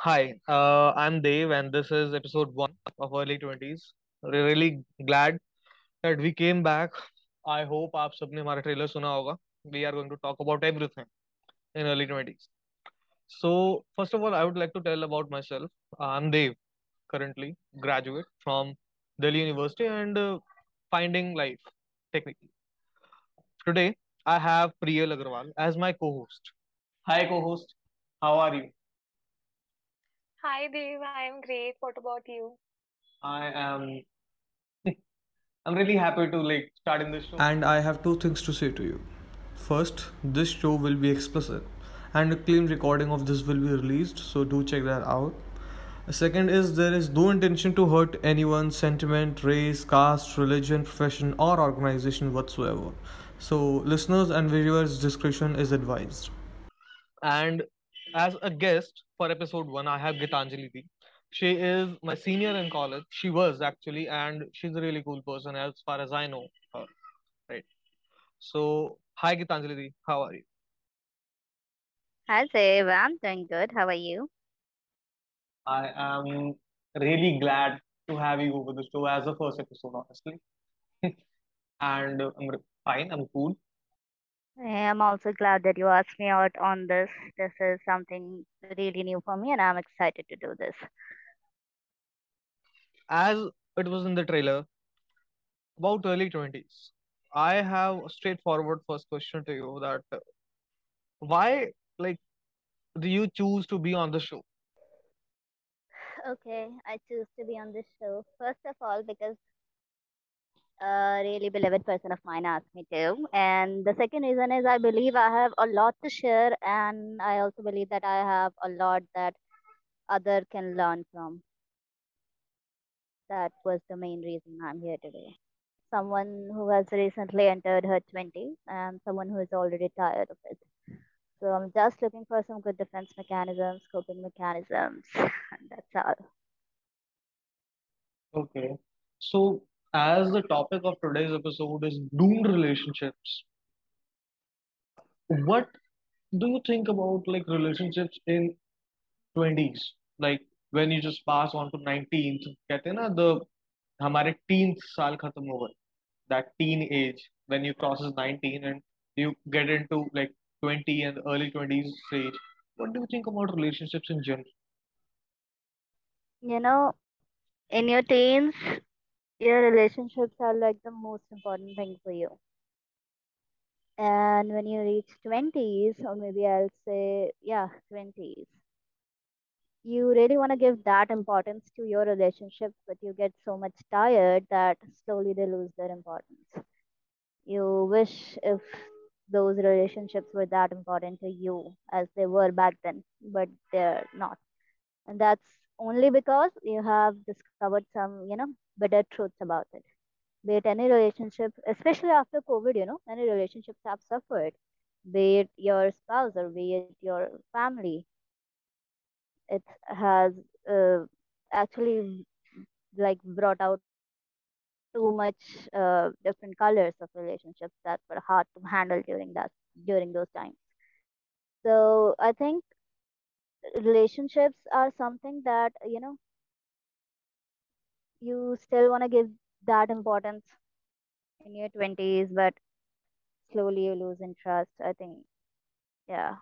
Hi, uh, I'm Dave, and this is episode one of Early 20s. We're really glad that we came back. I hope आप सबने हमारा trailer सुना होगा. We are going to talk about everything in early 20s. So, first of all, I would like to tell about myself. I'm Dave, currently graduate from Delhi University and uh, finding life technically. Today, I have Priyal Agarwal as my co-host. Hi, co-host. How are you? Hi Dave, I'm great. What about you? I am. I'm really happy to like start in this show. And I have two things to say to you. First, this show will be explicit, and a clean recording of this will be released, so do check that out. Second is there is no intention to hurt anyone's sentiment, race, caste, religion, profession, or organization whatsoever. So, listeners and viewers' discretion is advised. And as a guest for episode one, I have Gitanjali Di. She is my senior in college. She was actually, and she's a really cool person as far as I know her. Right. So, hi Gitanjali Di. How are you? Hi, Dave. I'm doing good. How are you? I am really glad to have you over the show as the first episode, honestly. and I'm fine. I'm cool. I'm also glad that you asked me out on this. This is something really new for me, and I'm excited to do this. As it was in the trailer about early 20s, I have a straightforward first question to you that uh, why like do you choose to be on the show? Okay, I choose to be on this show. First of all, because a really beloved person of mine asked me to. And the second reason is I believe I have a lot to share, and I also believe that I have a lot that other can learn from. That was the main reason I'm here today. Someone who has recently entered her 20s and someone who is already tired of it. So I'm just looking for some good defense mechanisms, coping mechanisms, and that's all. Okay. So, as the topic of today's episode is doomed relationships, what do you think about like relationships in 20s? Like when you just pass on to 19th, कहते हैं ना the हमारे teens साल खत्म हो गए. That teen age when you crosses 19 and you get into like 20 and early 20s stage. What do you think about relationships in general? You know, in your teens, your relationships are like the most important thing for you. And when you reach 20s, or maybe I'll say, yeah, 20s, you really want to give that importance to your relationships, but you get so much tired that slowly they lose their importance. You wish if those relationships were that important to you as they were back then, but they're not. And that's only because you have discovered some, you know, better truths about it. Be it any relationship, especially after COVID, you know, many relationships have suffered. Be it your spouse or be it your family, it has uh, actually like brought out too much uh, different colors of relationships that were hard to handle during that during those times. So I think relationships are something that you know you still want to give that importance in your 20s, but slowly you lose interest. I think, yeah.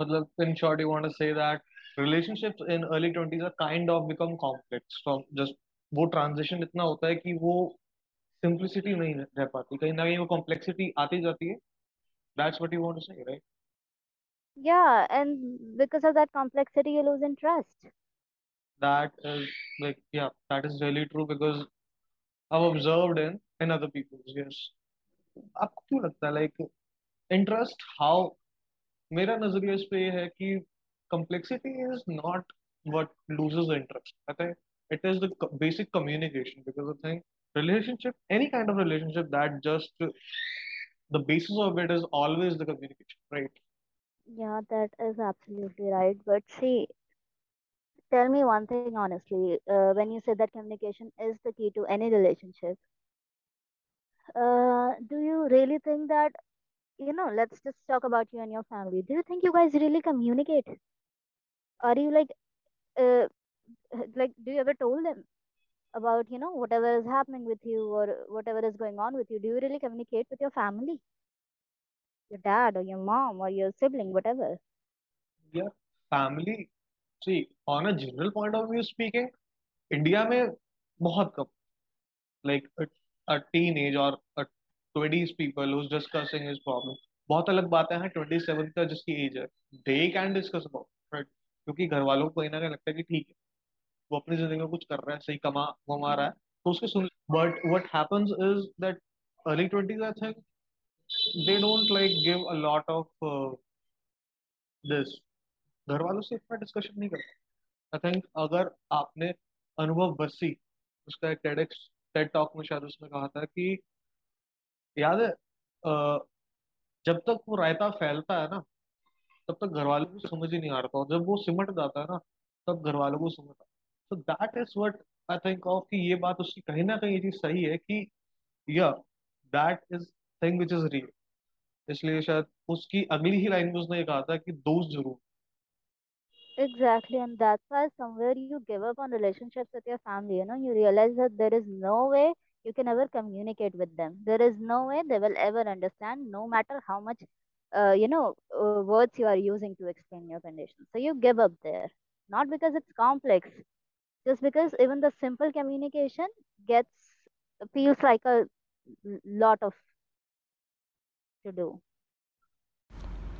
मतलब in short, you want to say that relationships in early 20s are kind of become complex from just वो transition इतना होता है कि वो simplicity नहीं रह पाती कहीं ना कहीं वो complexity आती जाती है that's what you want to say right Yeah, and because of that complexity, you lose interest. that is like yeah that is really true because I've observed in in other people's yes आपको क्यों लगता है like interest how मेरा नजरिया इस पे ये है कि complexity is not what loses the interest I think it is the co- basic communication because I think relationship any kind of relationship that just the basis of it is always the communication right Yeah, that is absolutely right. But see, tell me one thing honestly. Uh, when you said that communication is the key to any relationship, uh, do you really think that you know, let's just talk about you and your family. Do you think you guys really communicate? Are you like, uh, like, do you ever told them about, you know, whatever is happening with you or whatever is going on with you? Do you really communicate with your family, your dad or your mom or your sibling, whatever? Yeah, family. See, on a general point of view speaking, India में बहुत कम like a, a teenage or a 20s people who's discussing his problem बहुत अलग बातें हैं 27 का जिसकी age है can discuss about right क्योंकि घर वालों को कहीं ना कहीं लगता है कि ठीक है वो अपनी ज़िंदगी में कुछ कर रहा है सही कमा वमा रहा है तो उसके सुन but what happens is that early 20s I think they don't like give a lot of uh, this. घर वालों से इतना डिस्कशन नहीं करते। आई थिंक अगर आपने अनुभव बस्सी उसका एक टेडेक्स टेड टॉक में शायद उसने कहा था कि याद है जब तक वो रायता फैलता है ना तब तक घर वालों को समझ ही नहीं आ रहा जब वो सिमट जाता है ना तब घर वालों को समझ आता तो that is what I think of कि ये बात उसकी कहीं ना कहीं ये चीज़ सही है कि या that is thing which is real इसलिए शायद उसकी अगली ही लाइन में उसने ये कहा था कि दोस्त जरूर Exactly, and that's why somewhere you give up on relationships with your family. You know, you realize that there is no way you can ever communicate with them. There is no way they will ever understand, no matter how much, uh, you know, uh, words you are using to explain your condition. So you give up there, not because it's complex, just because even the simple communication gets feels like a l- lot of to do.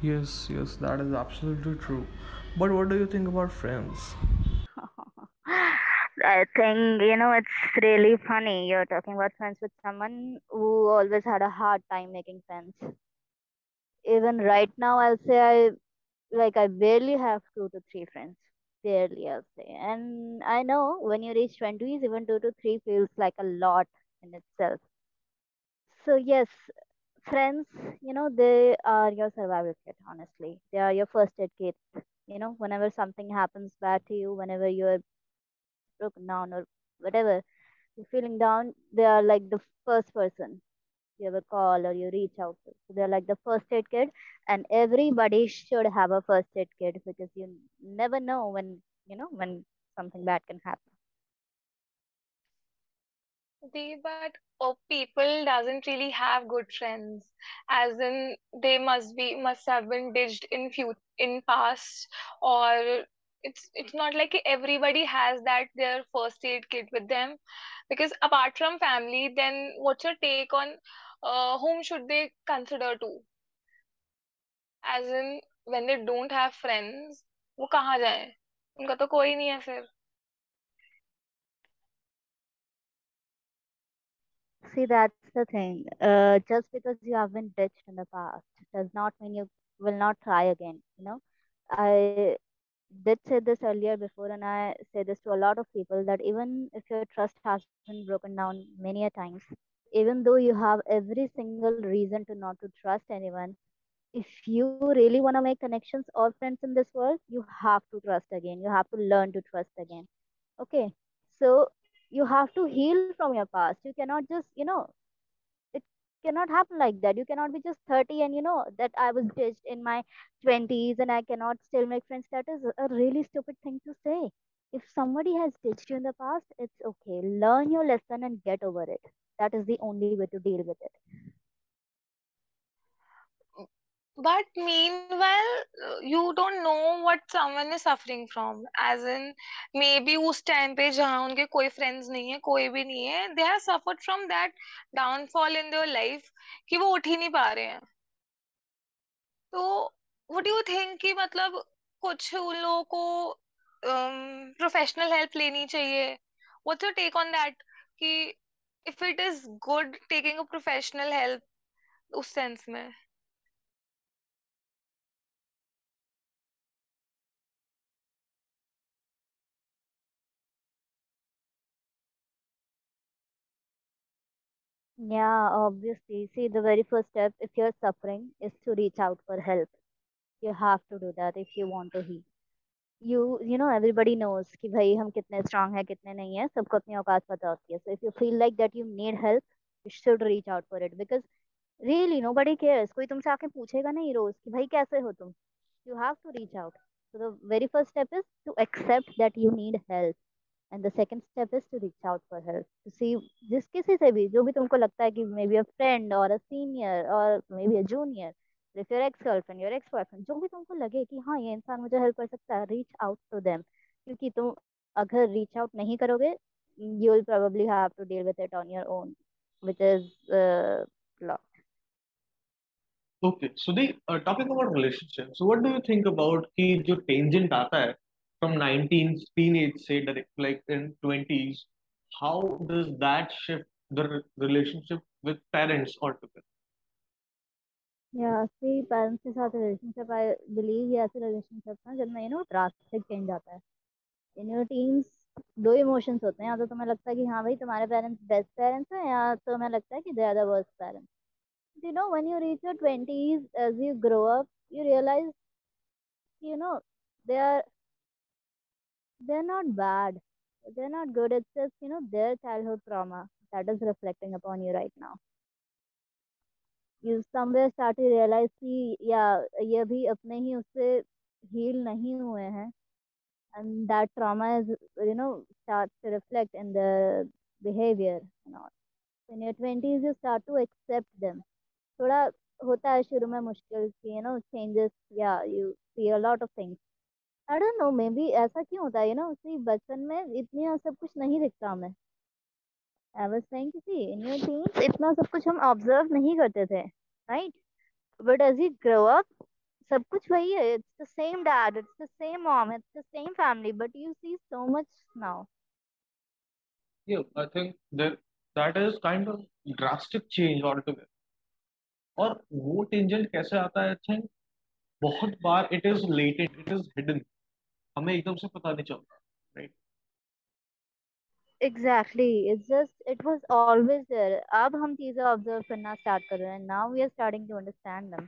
Yes, yes, that is absolutely true. But what do you think about friends? I think, you know, it's really funny. You're talking about friends with someone who always had a hard time making friends. Even right now, I'll say I like I barely have two to three friends. Barely, I'll say. And I know when you reach 20s, even two to three feels like a lot in itself. So, yes, friends, you know, they are your survival kit, honestly. They are your first aid kit. You know, whenever something happens bad to you, whenever you're broken down or whatever, you're feeling down, they are like the first person you ever call or you reach out to. So they're like the first aid kit, and everybody should have a first aid kit because you never know when you know when something bad can happen. They, but oh, people doesn't really have good friends, as in they must be must have been ditched in few in past, or it's it's not like everybody has that their first aid kit with them, because apart from family, then what's your take on uh, whom should they consider to? As in when they don't have friends, वो कहाँ जाए? उनका तो कोई नहीं है फिर. See, that's the thing. Uh, just because you have been ditched in the past does not mean you will not try again. You know, I did say this earlier before, and I say this to a lot of people that even if your trust has been broken down many a times, even though you have every single reason to not to trust anyone, if you really want to make connections or friends in this world, you have to trust again. You have to learn to trust again. Okay, so you have to heal from your past. You cannot just, you know, it cannot happen like that. You cannot be just 30 and you know that I was ditched in my 20s and I cannot still make friends. That is a really stupid thing to say. If somebody has ditched you in the past, it's okay. Learn your lesson and get over it. That is the only way to deal with it. But meanwhile, uh, you don't know what someone is suffering from. As in, maybe उस time पे जहाँ उनके कोई friends नहीं है, कोई भी नहीं है, they have suffered from that downfall in their life कि वो उठ ही नहीं पा रहे हैं. तो what do you think कि मतलब कुछ उन लोगों को प्रोफेशनल हेल्प लेनी चाहिए what's your take on that कि if it is good taking a professional help उस सेंस में Yeah, obviously. See, the very first step, if you're suffering, is to reach out for help. You have to do that if you want to heal. You, you know, everybody knows कि भाई हम कितने strong है कितने नहीं है सबको अपनी औकात पता होती है. So if you feel like that you need help, you should reach out for it because nobody cares कोई तुमसे आके पूछेगा नहीं रोज कि भाई कैसे हो तुम you have to reach out so the very first step is to accept that you need help and the second step is to reach out for help to see जिस किसी से भी जो भी तुमको लगता है कि मे बी अ फ्रेंड और अ सीनियर और maybe a junior if your ex girlfriend your ex boyfriend जो भी तुमको लगे कि हाँ ये इंसान मुझे हेल्प कर सकता है रीच आउट टू देम क्योंकि तुम अगर रीच आउट नहीं करोगे you will probably have to deal with it on your own which is uh, lot Okay, so the uh, talking about relationships, what do you think about कि जो tangent आता है from 19 teenage say direct like in 20s, how does that shift the re- relationship with parents altogether? या see parents के साथ relationship I believe ये ऐसे relationship हैं जिनमें यू नो ड्रास्टिक चेंज आता है इन योर टीन्स दो इमोशंस होते हैं या तो तुम्हें लगता है कि हाँ भाई तुम्हारे पेरेंट्स बेस्ट पेरेंट्स हैं या तो तुम्हें लगता है कि they are the worst parents you know when you reach your 20s as you grow up you realize you know they are they're not bad they're not good it's just you know their childhood trauma that is reflecting upon you right now you somewhere start to realize कि या ये भी अपने ही उससे heal नहीं हुए हैं and that trauma is you know starts to reflect in the behavior and all in your 20s you start to accept them थोड़ा होता है शुरू में मुश्किल कि यू नो चेंजेस या you see a lot of things I don't know maybe ऐसा क्यों होता है यू नो उसी बचपन में इतनी सब कुछ नहीं दिखता हमें। आई वाज सेइंग कि सी इन योर टीन्स इतना सब कुछ हम ऑब्ज़र्व नहीं करते थे right but as you grow up सब कुछ वही है it's the same dad it's the same mom it's the same family but you see so much now Yeah, I think that that is kind of drastic change altogether. और वो tangent कैसे आता है I think बहुत बार it is latent it is hidden हमें एकदम से पता नहीं चलता right exactly it's just it was always there अब हम चीज़ें ऑब्ज़र्व करना स्टार्ट कर रहे हैं। Now we are starting to understand them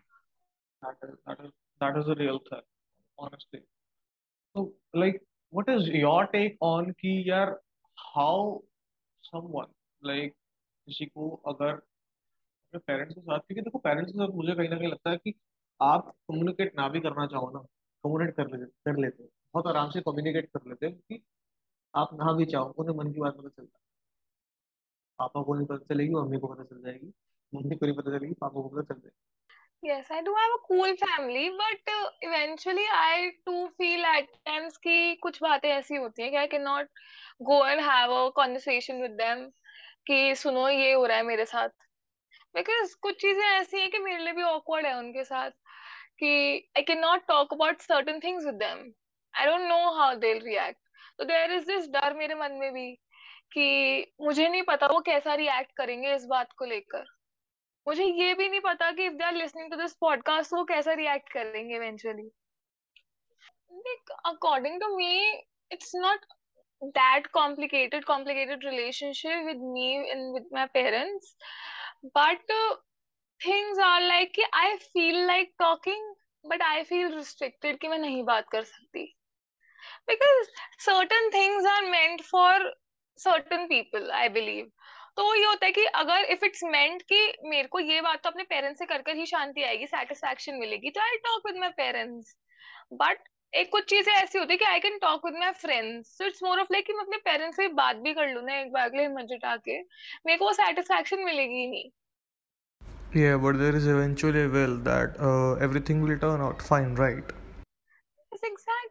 that is that is that is a real thing honestly तो like what is your take on कि यार हाउ समवन लाइक किसी को अगर अपने पेरेंट्स के साथ क्योंकि देखो पेरेंट्स के साथ मुझे कहीं ना कहीं लगता है कि आप कम्युनिकेट ना भी करना चाहो ना कम्युनिकेट कर लेते कर लेते हो। बहुत आराम से कम्युनिकेट कर लेते हो क्योंकि आप ना भी चाहो उन्हें मन की बात पता चलता है पापा को नहीं पता चलेगी मम्मी को पता चल जाएगी मम्मी को नहीं पता चलेगी पापा को पता चल जाएगी Yes, I do have a cool family, but uh, eventually I too feel at times कि कुछ बातें ऐसी होती हैं कि I cannot go and have a conversation with them कि सुनो ये हो रहा है मेरे साथ because कुछ चीज़ें ऐसी हैं कि मेरे लिए भी awkward है उनके साथ कि I cannot talk about certain things with them. I don't know how they react तो देर इज़ दिस डर मेरे मन में भी कि मुझे नहीं पता वो कैसा रिएक्ट करेंगे इस बात को लेकर। मुझे ये भी नहीं पता कि if they are listening to this podcast वो कैसा रिएक्ट करेंगे eventually according to me it's not that complicated complicated relationship with me and with my parents but things are like I feel like talking but I feel restricted कि मैं नहीं बात कर सकती। Because certain things are meant for certain people I believe. तो ये होता है कि अगर इफ़ इट्स मेंट कि मेरे को ये बात तो अपने पेरेंट्स से कर कर ही शांति आएगी सेटिस्फैक्शन मिलेगी तो I talk with my parents but एक कुछ चीज़ें ऐसी होती है कि I can talk with my friends so it's more of like कि मैं अपने पेरेंट्स से बात भी कर लू ना एक बार अगले हिम्मत जुटा के मेरे को वो सेटिस्फैक्शन मिलेगी ही नहीं. Yeah, but there is eventually a will that uh, everything will turn out fine, right?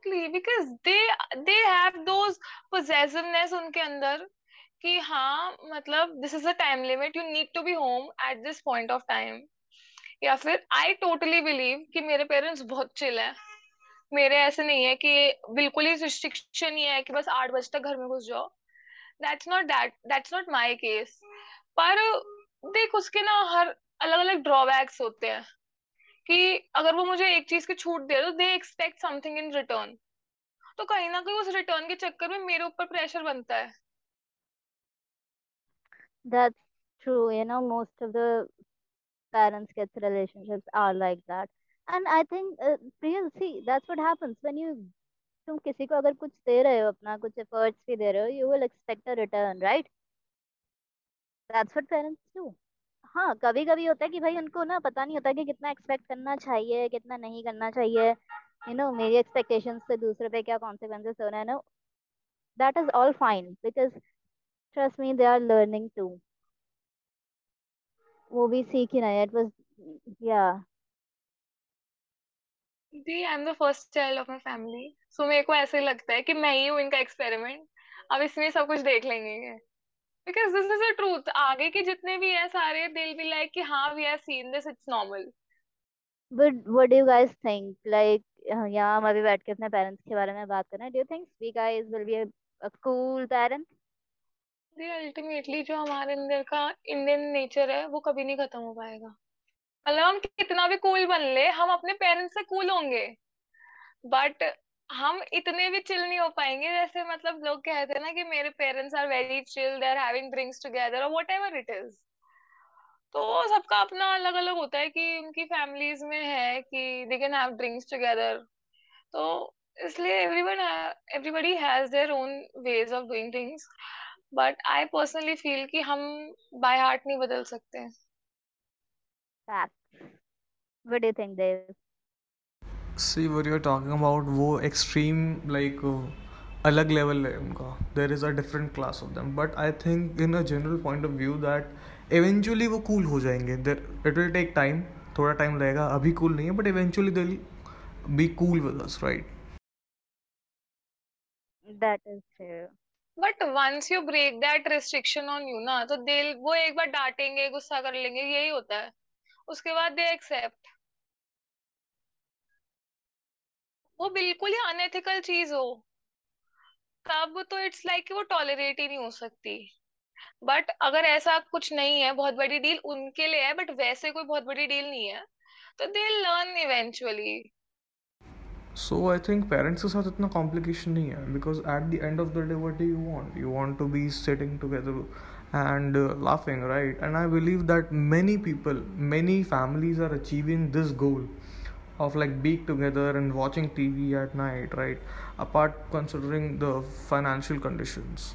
Exactly, because they they have those possessiveness उनके अंदर कि हाँ मतलब this is a time limit you need to be home at this point of time या फिर I totally believe कि मेरे parents बहुत चिल है। मेरे ऐसे नहीं है कि बिल्कुल ही रिस्ट्रिक्शन ही है कि बस आठ बजे तक घर में घुस जाओ। That's not that that's not my case पर देख, उसके ना हर अलग अलग ड्रॉबैक्स होते हैं। कि अगर वो मुझे एक चीज़ की छूट दे तो they expect something in return तो कहीं ना कहीं उस रिटर्न के चक्कर में मेरे ऊपर प्रेशर बनता है That's true. You know, most of the parents kids relationships are like that. And I think, uh, Priya, see, that's what happens when you तुम किसी को अगर कुछ दे रहे हो अपना कुछ एफर्ट्स भी दे रहे हो you will expect a return right that's what parents do हाँ कभी कभी होता है कि भाई उनको ना पता नहीं होता कि कितना एक्सपेक्ट करना चाहिए, कितना नहीं करना चाहिए। यू नो मेरी एक्सपेक्टेशंस से दूसरे पे क्या कॉन्सिक्वेंसेस हो रहे हैं no. That is all fine because trust me they are learning too वो भी सीख ही रहे it was yeah the I am the first child of my family so मेरे को ऐसे लगता है कि मैं ही हूँ इनका एक्सपेरिमेंट अब इसमें सब कुछ देख लेंगे। Because this is a truth आगे के जितने भी है सारे दिल भी लाइक कि हाँ we are seen this it's normal but what do you guys think like यहाँ हम अभी बैठ के अपने पेरेंट्स के बारे में बात कर रहे हैं। Do you think we guys will be a cool parent the ultimately जो हमारे अंदर का इंडियन नेचर है वो कभी नहीं खत्म हो पाएगा। मतलब हम कितना भी कूल बन ले हम अपने पेरेंट्स से कूल होंगे। बट हम इतने भी चिल नहीं हो पाएँगे, जैसे मतलब लोग कहते हैं ना कि मेरे parents are very chill they are having drinks together और वट इट इज़ तो सबका अपना अलग अलग होता है कि उनकी फैमिलीज़ में है कि they can have drinks together तो इसलिए everyone everybody has their own ways of doing things but I personally feel कि हम बाय हार्ट नहीं बदल सकते. What do you think, Dave? See what you're talking about वो extreme like uh, अलग level है उनका there is a different class of them but I think in a general point of view that eventually वो cool हो जाएँगे there it will take time थोड़ा time लगेगा अभी cool नहीं है but eventually they'll be cool with us right that is true but once you break that restriction on you ना तो दिल वो एक बार डांटेंगे गुस्सा कर लेंगे यही होता है उसके बाद दे एक्सेप्ट वो बिल्कुल ही अनएथिकल चीज़ हो। तब तो इट्स लाइक like कि वो टॉलरेट ही नहीं हो सकती। बट अगर ऐसा कुछ नहीं है बहुत बड़ी डील उनके लिए है बट वैसे कोई बहुत बड़ी डील नहीं है तो they learn eventually so I think parents के साथ इतना कॉम्प्लिकेशन नहीं है because at the end of the day what you want you want to be sitting together uh, laughing right? And i believe that many people many families are achieving this goal. Of like being together and watching tv at night right? Apart considering the financial conditions.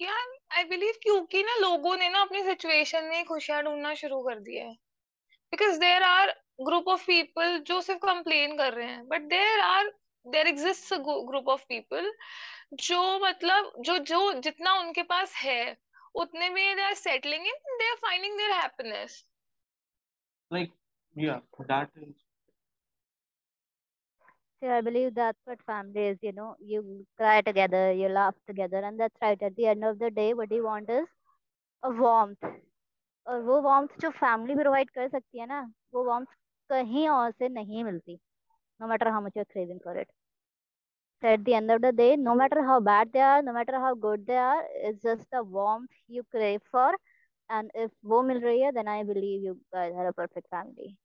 यार I believe क्योंकि ना लोगों ने ना अपनी situation में खुशियाँ ढूंढना शुरू कर दिया है। Because there are group of people जो सिर्फ़ कंप्लेन कर रहे हैं but there are there exist group of people जो मतलब जो जो जितना उनके पास है उतने में they are settling in they are finding their happiness like yeah that is So I believe that's what family is, you know, you cry together, you laugh together, and that's right. At the end of the day, what you want is a warmth. और वो warmth जो family provide कर सकती है ना वो warmth कहीं और से नहीं मिलती no matter how much you're craving for it. So at the end of the day, no matter how bad they are, no matter how good they are, it's just the warmth you crave for. And if वो मिल रही है, then I believe you guys are a perfect family.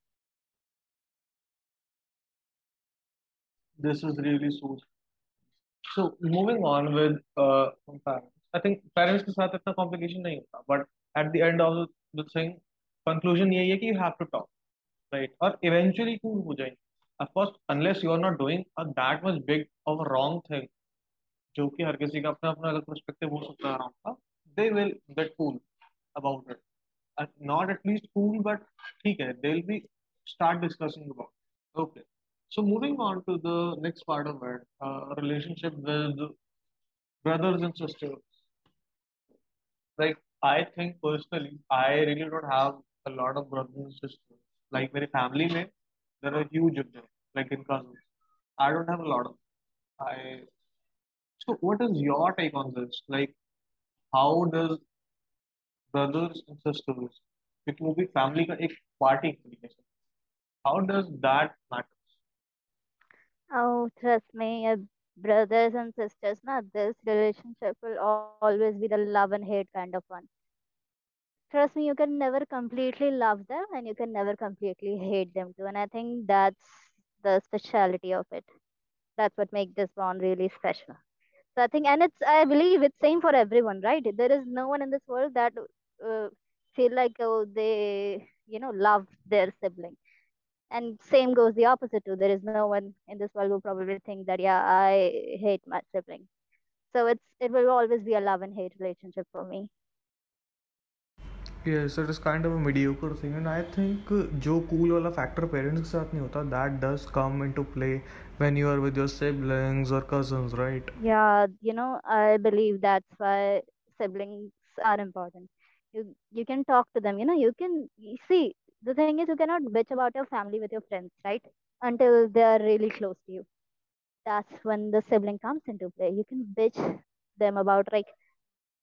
This is really so so moving on with uh parents I think parents के साथ इतना complication नहीं होता but at the end of the thing conclusion यही है कि you have to talk right और eventually cool हो जाएँगे of course unless you are not doing a that much big of a wrong thing जो कि हर किसी का अपना अपना अलग perspective हो सकता है wrong का they will get cool about it uh, not at least cool but ठीक है they'll be start discussing about it. okay so moving on to the next part of it, uh, relationship with brothers and sisters. Like I think personally, I really don't have a lot of brothers and sisters. Like my family में, there are huge of them, like in cousins. I don't have a lot of. I. So what is your take on this? Like, how does brothers and sisters, क्योंकि वो भी family का एक part एक तरीके से. How does that matter? Oh, trust me, brothers and sisters, na, this relationship will al- always be the love and hate kind of one. Trust me, you can never completely love them and you can never completely hate them too. And I think that's the speciality of it. That's what makes this bond really special. So I think, and it's, I believe it's same for everyone, right? There is no one in this world that uh, feel like oh they, you know, love their sibling and same goes the opposite too. There is no one in this world who probably think that yeah i hate my sibling so it's it will always be a love and hate relationship for me. Yes it is kind of a mediocre thing. And i think Joe cool wala factor parents hota that does come into play when you are with your siblings or cousins right? Yeah you know i believe that's why siblings are important. You you can talk to them you know you can see the thing is you cannot bitch about your family with your friends, right? Until they are really close to you. That's when the sibling comes into play. You can bitch them about like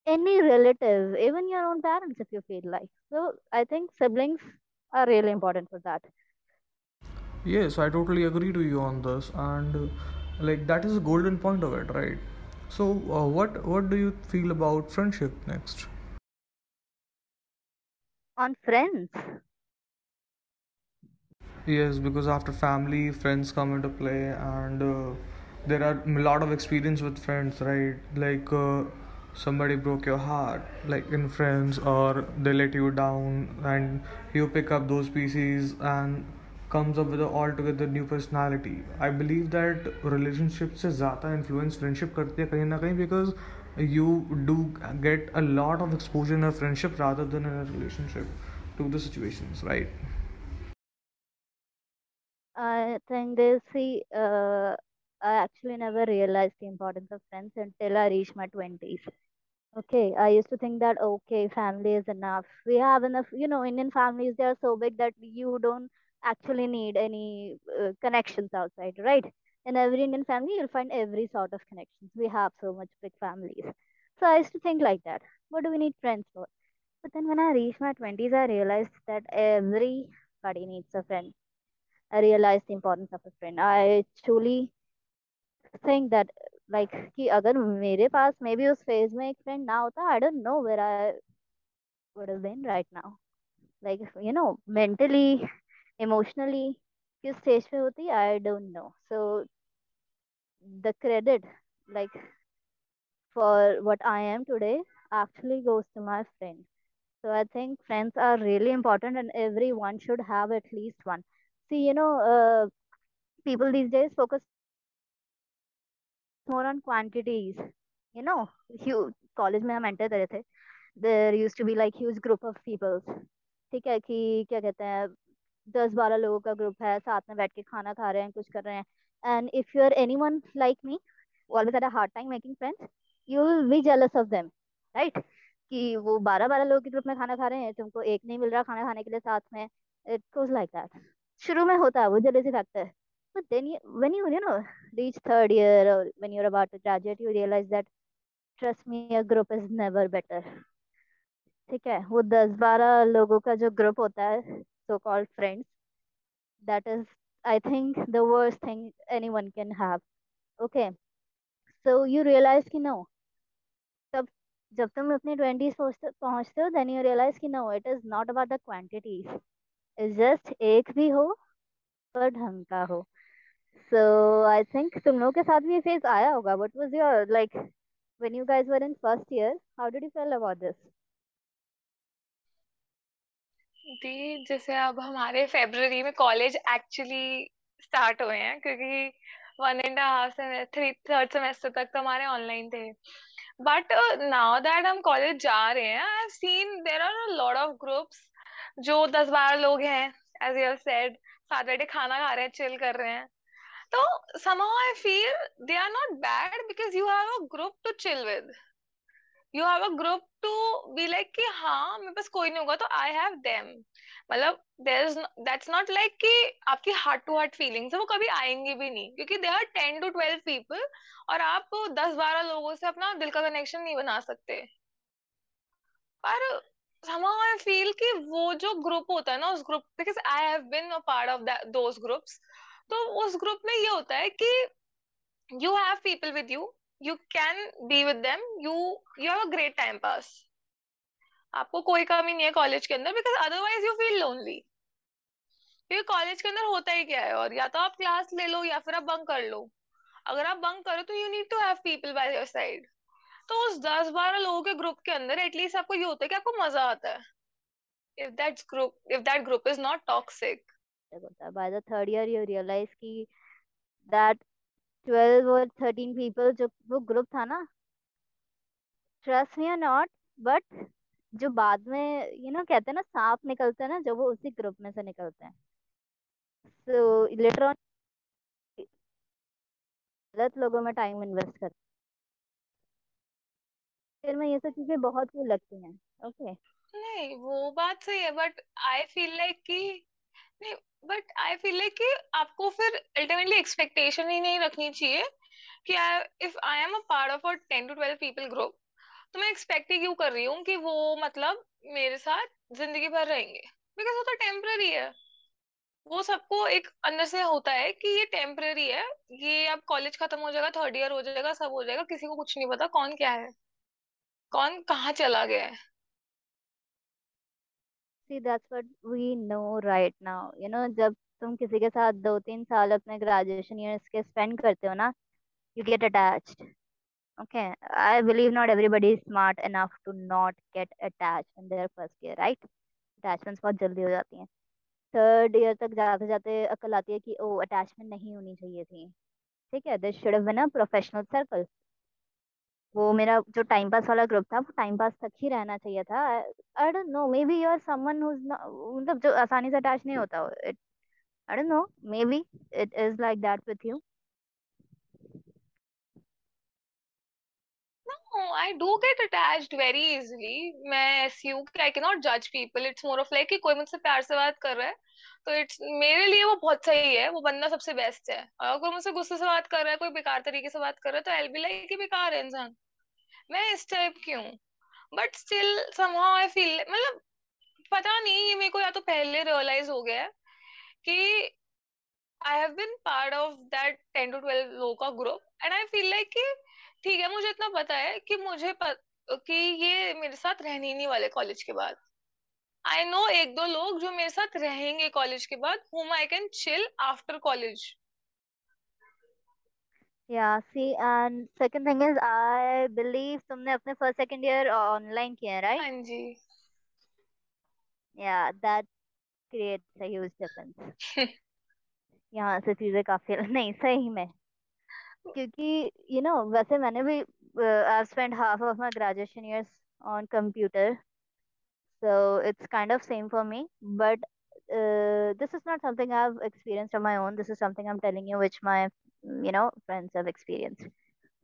any relative, even your own parents if you feel like. So I think siblings are really important for that. Yes, I totally agree to you on this, and uh, like that is the golden point of it, right? So, uh, what what do you feel about friendship next? On friends. Yes, because after family, friends come into play, and uh, there are a lot of experience with friends, right? Like uh, somebody broke your heart, like in friends, or they let you down, and you pick up those pieces and comes up with an altogether new personality. I believe that relationship से ज़्यादा influence friendship करती है कहीं ना कहीं because you do get a lot of exposure in a friendship rather than in a relationship to the situations, right? I think they see, uh, I actually never realized the importance of friends until I reached my 20s. Okay, I used to think that, okay, family is enough. We have enough, you know, Indian families, they are so big that you don't actually need any uh, connections outside, right? In every Indian family, you'll find every sort of connections. We have so much big families. So I used to think like that. What do we need friends for? But then when I reached my 20s, I realized that everybody needs a friend. I realized the importance of a friend. I truly think that like कि अगर मेरे पास may be उस phase में एक friend ना होता I don't know where I would have been right now like you know mentally emotionally किस stage पे होती I don't know so the credit like for what I am today actually goes to my friend so I think friends are really important and everyone should have at least one See you know uh, people these days focus more on quantities you know. Huge college में हम enter करे थे there used to be like huge group of peoples ठीक है कि क्या कहते हैं दस बारह लोगों का ग्रुप है साथ में बैठ के खाना खा रहे हैं कुछ कर रहे हैं। And if you are anyone like me always had a hard time making friends you will be jealous of them right कि वो बारह बारह लोगों के ग्रुप में खाना खा रहे हैं तुमको एक नहीं मिल रहा खाना खाने के लिए साथ में इट गोज लाइक दैट शुरू में होता है वो jealousy factor But then you, when you, you know, reach third year or when you're about to graduate, you realize that, trust me, a group is never better. ठीक है? वो दस बारह लोगों का जो ग्रुप होता है so called friends that is I think the worst thing anyone can have okay so you realise कि नो तब जब तुम अपने ट्वेंटीज पहुँचते हो देन यू रियलाइज़ कि no it is not about the quantities is just एक भी हो, पर ढंग का हो So, I think तुम लोगों के साथ भी ये फ़ेज़ आया होगा. What was your, like, when you guys were in first year? How did you feel about this? दी जैसे अब हमारे फेब्रुवरी में कॉलेज एक्चुअली स्टार्ट हुए हैं, क्योंकि वन एंड हाफ़ से थ्री थर्ड सेमेस्टर तक तो हमारे ऑनलाइन थे बट नाउ दैट हम कॉलेज जा रहे हैं I have seen there are a lot of groups जो दस बारह लोग हैं एज यू सेड साथ बैठे खाना खा रहे हैं चिल कर रहे हैं। तो somehow I feel they are not bad because you have a group to chill with you have a group to be like कि हाँ मेरे पास कोई नहीं होगा तो आई हैव देम मतलब दैट्स नॉट लाइक कि आपकी हार्ट टू हार्ट फीलिंग्स है, वो कभी आएँगी भी नहीं। क्योंकि they are ten to twelve people और आप दस बारह लोगों से अपना दिल का कनेक्शन नहीं बना सकते। पर somehow I feel कि वो जो ग्रुप होता है ना, उस group because I have been a part of that, those groups तो उस ग्रुप में ये होता है कि you have people with you you can be with them you you have a great time pass आपको कोई कमी नहीं है कॉलेज के अंदर because otherwise you feel lonely क्योंकि कॉलेज के अंदर होता ही क्या है और या तो आप क्लास ले लो या फिर आप बंक कर लो। अगर आप बंक करो तो you need to have people by your side तो उस दस बारह लोगों के ग्रुप के अंदर एटलीस्ट आपको ये होता है कि आपको मज़ा आता है। If that group, if that group is not toxic by the third year you realize कि that 12 or 13 people जो, वो ग्रुप था ना, trust me or not, but जो बाद में यू नो कहते हैं ना, सांप निकलते हैं ना जो वो उसी ग्रुप में से निकलते हैं। सो लेटर ऑन गलत लोगों में टाइम इन्वेस्ट करते फिर मैं ये सब चीज़ें बहुत वो लगती हैं। ओके नहीं, वो बात सही है बट आई फील लाइक कि नहीं बट आई फील लाइक कि आपको फिर अल्टीमेटली एक्सपेक्टेशन ही नहीं रखनी चाहिए कि if I am a part of a ten to twelve people group तो मैं एक्सपेक्ट ही क्यों कर रही हूँ कि वो मतलब मेरे साथ ज़िंदगी भर रहेंगे? बिकॉज़ वो तो टेम्पररी है। वो सबको एक अंदर से होता है कि ये टेम्पररी है, ये अब कॉलेज खत्म हो जाएगा थर्ड ईयर हो जाएगा, सब हो जाएगा, किसी को कुछ नहीं पता कौन क्या है। कौन कहाँ चला गया है? See that's what we know right now you know जब तुम किसी के साथ दो तीन साल अपने ग्रेजुएशन ईयर्स के स्पेंड करते हो ना, you get attached. Okay? I believe not everybody is smart enough to not get attached in their first year, right? Attachments बहुत जल्दी हो जाती हैं। थर्ड ईयर तक जाते जाते अकल आती है कि ओ अटैचमेंट नहीं होनी चाहिए थी। ठीक है? This should have been a professional circle वो मेरा जो टाइम पास वाला ग्रुप था, वो टाइम पास तक ही रहना चाहिए था। I don't know maybe you are someone who मतलब जो आसानी से अटैच नहीं होता I don't know maybe it is like that with you I do get attached very easily. मैं हूँ कि I cannot judge people. It's more of like कि कोई मुझसे प्यार से बात कर रहा है तो इट्स मेरे लिए वो बहुत सही है, वो बंदा सबसे बेस्ट है और अगर मुझसे गुस्से से बात कर रहा है, कोई बेकार तरीके से बात कर रहा है तो आई बी लाइक कि बेकार है इंसान मैं इस टाइप की हूँ but still somehow I feel मतलब पता नहीं, ये मेरे को या तो पहले रियलाइज़ हो गया है कि I have been part of that ten to twelve लोगों का group and I feel like कि ठीक है मुझे इतना पता है कि मुझे पत, कि ये मेरे साथ रहनी नहीं वाले कॉलेज के बाद। आई नो एक दो लोग जो मेरे साथ रहेंगे कॉलेज के बाद home I can chill after college yeah see and second thing is I believe तुमने अपने फ़र्स्ट सेकंड ईयर ऑनलाइन किया है राइट हाँ जी। Yeah that creates a huge difference यहाँ से चीज़ें काफ़ी नहीं सही में। क्योंकि you know वैसे मैंने भी uh, I've spent half of my graduation years on computer so it's kind of same for me but uh, this is not something I've experienced on my own this is something I'm telling you which my you know friends have experienced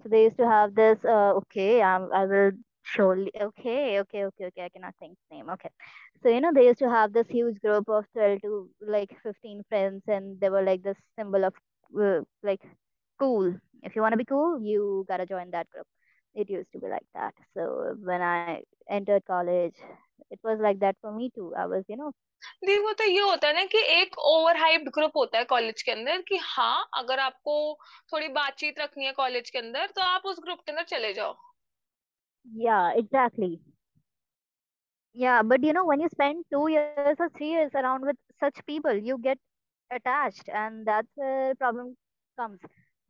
so they used to have this uh, okay um, I will surely okay okay okay okay I cannot think name okay so you know they used to have this huge group of 12 to like 15 friends and they were like this symbol of uh, like cool if you want to be cool you gotta join that group it used to be like that so when I entered college it was like that for me too I was you know देखो तो ये होता है ना कि एक over hyped group होता है कॉलेज के अंदर कि हाँ अगर आपको थोड़ी बातचीत रखनी है कॉलेज के अंदर तो आप उस ग्रुप के अंदर चले जाओ yeah exactly yeah but you know when you spend two years or three years around with such people you get attached and that's where problem comes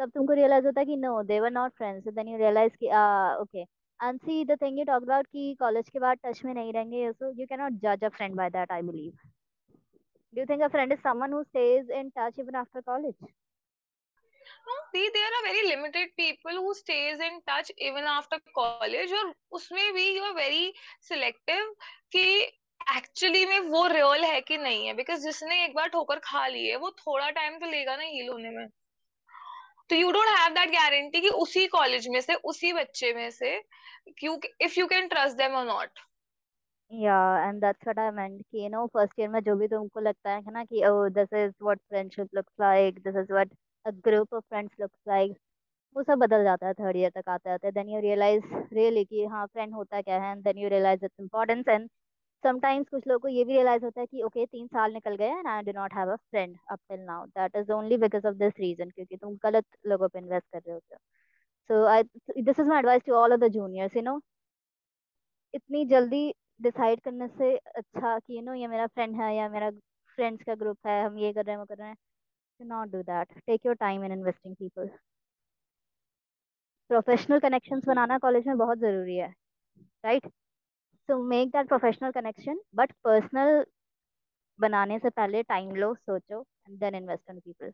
तब तुमको realize होता है कि they were not friends so then you realize कि ah okay and see the thing you talked about कि college के बाद touch में नहीं रहेंगे so you cannot judge a friend by that I believe do you think a friend is someone who stays in touch even after college no see there are very limited people who stays in touch even after college और उसमें भी you are very selective कि actually में वो real है कि नहीं है बिकॉज़ जिसने एक बार ठोकर खा ली है वो थोड़ा टाइम तो लेगा ना हील होने में तो you don't have that guarantee कि उसी कॉलेज में से, उसी बच्चे में से क्योंकि if you can trust them or not yeah and that's what I meant कि यू नो फ़र्स्ट ईयर में जो भी तुमको लगता है ना कि ओह this is what friendship looks like this is what a group of friends looks like वो सब बदल जाता है थर्ड ईयर तक आते आते देन यू रियलाइज़ रियली कि हाँ फ्रेंड होता क्या है and then you realise its importance and sometimes कुछ लोगों को ये भी रियलाइज़ होता है कि ओके okay, तीन साल निकल गए and I do not have a friend up till now that is only because of this reason क्योंकि तुम गलत लोगों पे इन्वेस्ट कर रहे होते हो. So I this is my advice to all of the juniors you know इतनी जल्दी डिसाइड करने से अच्छा कि यू नो ये मेरा फ्रेंड है या मेरा फ्रेंड्स का ग्रुप है हम ये कर रहे हैं वो कर रहे हैं. Do not do that. Take your time in investing people. Professional connections banana college में बहुत ज़रूरी है right so make that professional connection but personal बनाने से पहले टाइम लो सोचो and then invest on people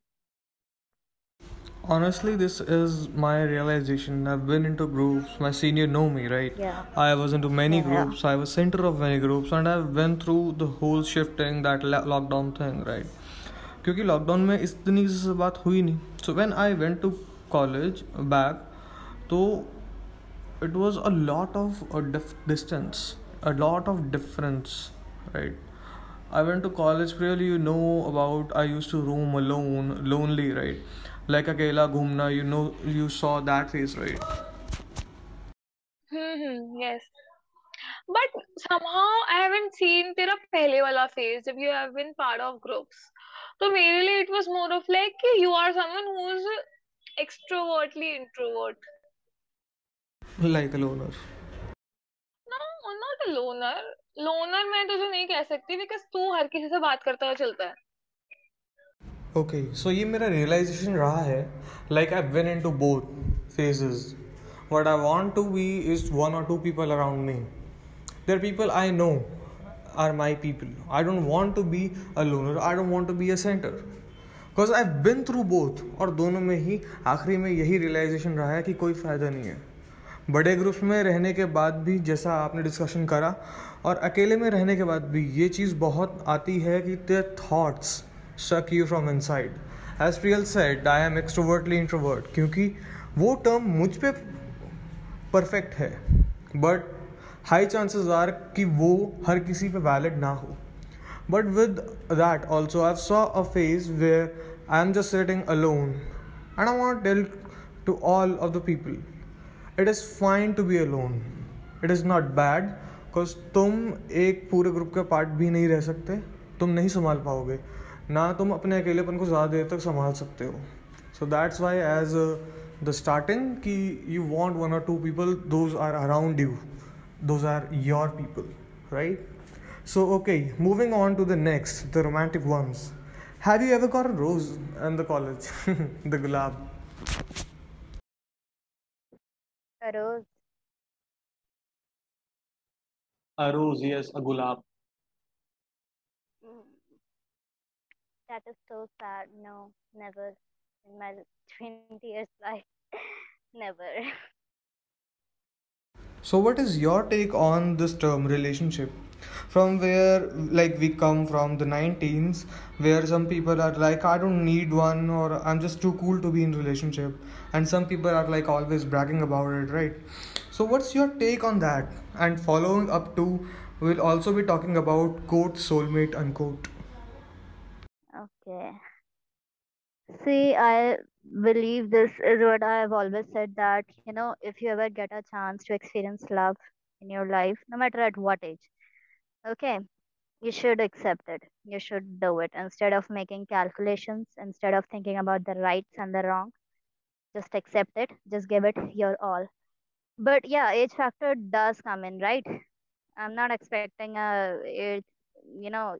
Honestly, this is my realization. I've been into groups. My senior know me, right? Yeah. I was into many Yeah, groups. I was center of many groups, and I went through the whole shifting that lockdown thing, right? क्योंकि lockdown में इतनी से बात हुई नहीं so when I went to college back तो it was a lot of a dif- distance a lot of difference right i went to college really you know about i used to roam alone lonely right like akela ghumna you know you saw that phase right hmm yes but somehow I haven't seen तेरा पहले वाला phase जब you have been part of groups तो मेरे लिए it was more of like कि you are someone who is extrovertly introvert like a loner Loner loner मैं तो तुझे नहीं कह सकती बिकॉज़ तू हर किसी से बात करता हुआ चलता है। ओके सो ये मेरा रियलाइजेशन रहा है like I went in to both phases what I want to be is one or two people around me there people I know are my people I don't want to be a loner I don't want to be a centre because I been through both और दोनों में ही, आखिरी में यही realisation रहा है कि कोई फ़ायदा नहीं है। बड़े ग्रुप्स में रहने के बाद भी जैसा आपने डिस्कशन करा, और अकेले में रहने के बाद भी ये चीज़ बहुत आती है कि their thoughts suck you from inside as Priyal said I am extrovertly introvert क्योंकि वो टर्म मुझ पे परफेक्ट है बट हाई चांसेस आर कि वो हर किसी पे वैलिड ना हो. But with that also I saw a phase where I am just sitting alone and I want tell to all of the people it is fine to be alone it is not bad because तुम एक पूरे group का part भी नहीं रह सकते। तुम नहीं संभाल पाओगे। ना तुम अपने अकेलेपन को ज़्यादा देर तक संभाल सकते हो। So that's why as the starting कि you want one or two people those are around you are your people, right? So, okay, moving on to the next, the romantic ones. Have you ever got a rose in the college? The gulab. A rose. A rose, yes, a gulab. Mm. That is so sad. No, never in my 20 years life. never. so what is your take on this term relationship from where like we come from the 19s where some people are like i don't need one or i'm just too cool to be in relationship and some people are like always bragging about it right so what's your take on that and following up to we'll also be talking about quote soulmate unquote Okay. See, I believe this is what I have always said that, you know, if you ever get a chance to experience love in your life, no matter at what age, okay, you should accept it. You should do it instead of making calculations, instead of thinking about the rights and the wrong Just accept it. Just give it your all. But yeah, age factor does come in, right? I'm not expecting a eighth, you know,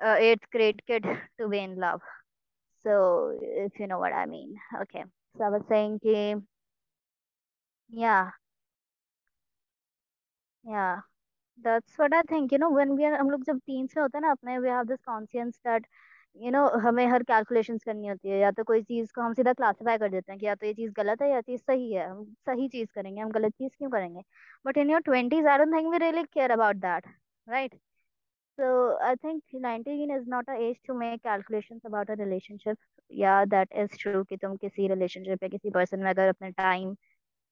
a eighth grade kid to be in love. So if you know what I mean. Okay. So I was saying कि yeah, yeah. That's what I think. You know, when we are हम लोग जब teens में होते हैं ना अपने we have this conscience that you know हमें हर कैलकुलेशन करनी होती है, या तो कोई चीज़ को हम सीधा क्लासीफाई कर देते हैं कि या तो ये चीज़ गलत है या चीज़ सही है, हम सही चीज़ करेंगे, हम गलत चीज़ क्यों करेंगे? But in your twenties are don't think we really care about that right so I think nineteen is not a age to make calculation about a relationship yeah that is true कि तुम किसी relationship या किसी person में अगर अपने time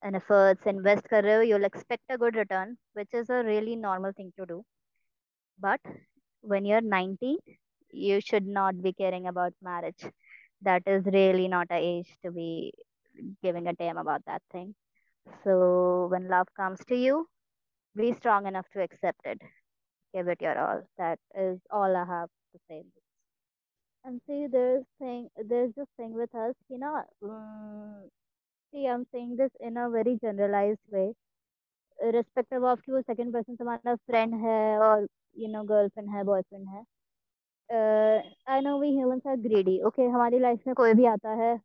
and efforts invest कर रहे हो you'll expect a good return which is a really normal thing to do but when you are nineteen you should not be caring about marriage. That is really not a age to be giving a damn about that thing. So when love comes to you, be strong enough to accept it. Give it your all. That is all I have to say. And see, there's thing, there's this thing with us, you know. Um, see, I'm saying this in a very generalized way, irrespective of कि वो second person तुम्हारा friend है और you know girlfriend है boyfriend है. I know we humans are greedy okay हमारी life में कोई भी आता है,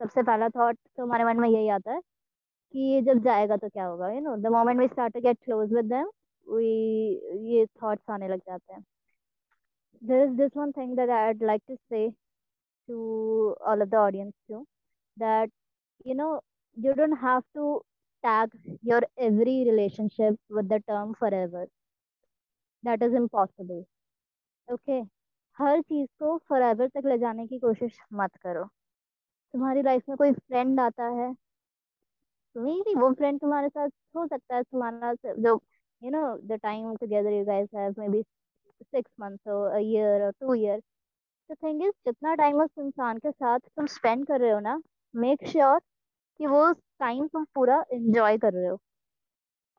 सबसे पहला थॉट तो हमारे मन में यही आता है कि ये जब जाएगा तो क्या होगा you know the moment we start to get close with them we ये थॉट्स आने लग जाते हैं। There is this one thing that I would like to say to all of the audience to that you know you don't have to tag your every relationship with the term forever that is impossible okay हर चीज़ को forever तक ले जाने की कोशिश मत करो। तुम्हारी लाइफ में कोई फ्रेंड आता है बी वो फ्रेंड तुम्हारे साथ हो सकता है, तुम्हारा जो you know the time together you guys have maybe six और अ ईयर और two year the thing is जितना टाइम उस इंसान के साथ तुम स्पेंड कर रहे हो ना मेक श्योर sure कि वो टाइम तुम पूरा एंजॉय कर रहे हो।